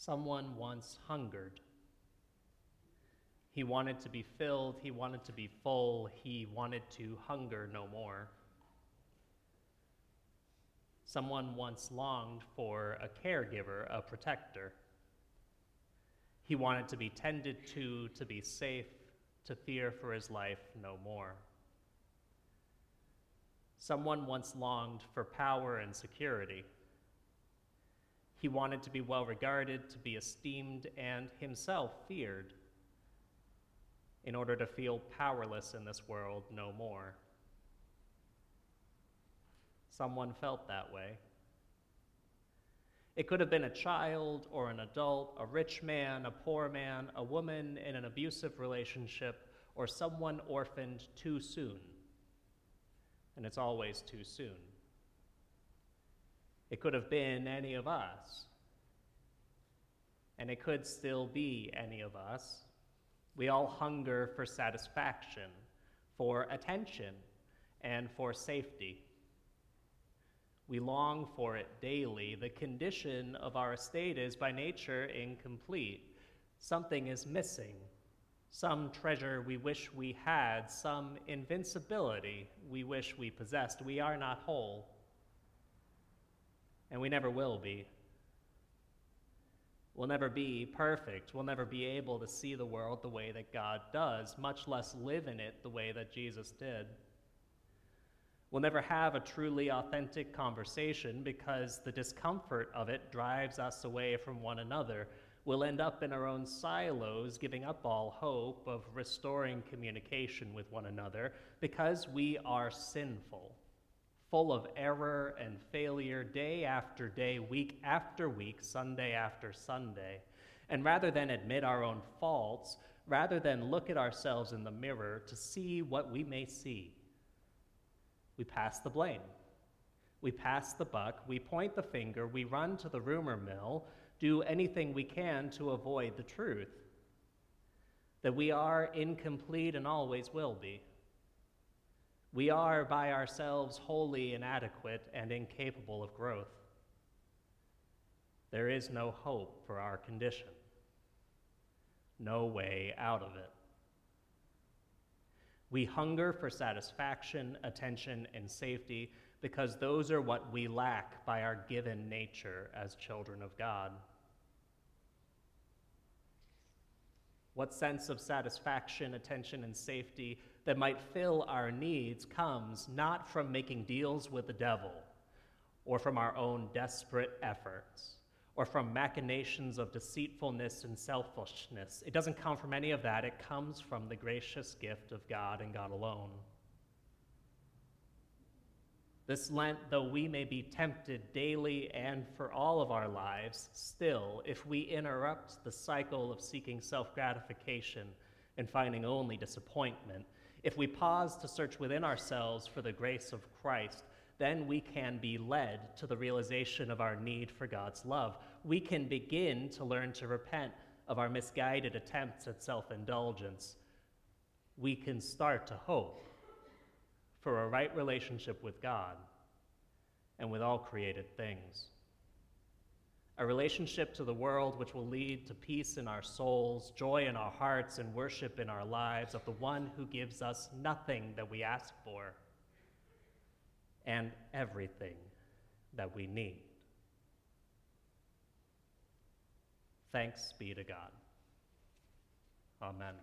Someone once hungered. He wanted to be filled, he wanted to be full, he wanted to hunger no more. Someone once longed for a caregiver, a protector. He wanted to be tended to, to be safe, to fear for his life no more. Someone once longed for power and security. He wanted to be well regarded, to be esteemed, and himself feared in order to feel powerless in this world no more. Someone felt that way. It could have been a child or an adult, a rich man, a poor man, a woman in an abusive relationship, or someone orphaned too soon. And it's always too soon. It could have been any of us. And it could still be any of us. We all hunger for satisfaction, for attention, and for safety. We long for it daily. The condition of our estate is by nature incomplete. Something is missing. Some treasure we wish we had, some invincibility we wish we possessed. We are not whole, and we never will be. We'll never be perfect. We'll never be able to see the world the way that God does, much less live in it the way that Jesus did. We'll never have a truly authentic conversation because the discomfort of it drives us away from one another. We'll end up in our own silos, giving up all hope of restoring communication with one another because we are sinful, full of error and failure day after day, week after week, Sunday after Sunday. And rather than admit our own faults, rather than look at ourselves in the mirror to see what we may see, we pass the blame. We pass the buck, we point the finger, we run to the rumor mill, do anything we can to avoid the truth that we are incomplete and always will be. We are by ourselves wholly inadequate and incapable of growth. There is no hope for our condition, no way out of it. We hunger for satisfaction, attention, and safety because those are what we lack by our given nature as children of God. What sense of satisfaction, attention, and safety that might fill our needs comes not from making deals with the devil or from our own desperate efforts or from machinations of deceitfulness and selfishness. It doesn't come from any of that. It comes from the gracious gift of God and God alone. This Lent, though we may be tempted daily and for all of our lives, still, if we interrupt the cycle of seeking self gratification and finding only disappointment, if we pause to search within ourselves for the grace of Christ, then we can be led to the realization of our need for God's love. We can begin to learn to repent of our misguided attempts at self indulgence. We can start to hope for a right relationship with God and with all created things. A relationship to the world which will lead to peace in our souls, joy in our hearts, and worship in our lives of the one who gives us nothing that we ask for and everything that we need. Thanks be to God. Amen.